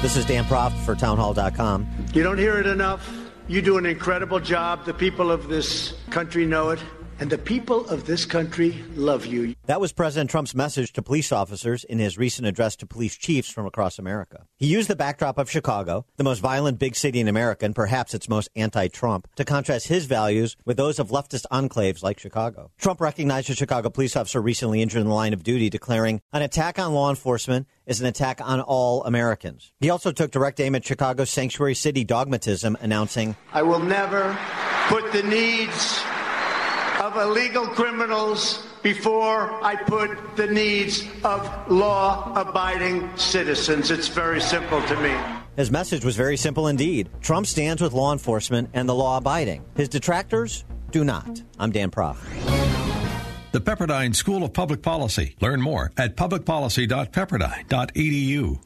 This is Dan Proft for townhall.com. You don't hear it enough. You do an incredible job. The people of this country know it. And the people of this country love you. That was President Trump's message to police officers in his recent address to police chiefs from across America. He used the backdrop of Chicago, the most violent big city in America and perhaps its most anti Trump, to contrast his values with those of leftist enclaves like Chicago. Trump recognized a Chicago police officer recently injured in the line of duty, declaring, An attack on law enforcement is an attack on all Americans. He also took direct aim at Chicago's sanctuary city dogmatism, announcing, I will never put the needs of illegal criminals before I put the needs of law abiding citizens. It's very simple to me. His message was very simple indeed. Trump stands with law enforcement and the law abiding. His detractors do not. I'm Dan Proft. The Pepperdine School of Public Policy. Learn more at publicpolicy.pepperdine.edu.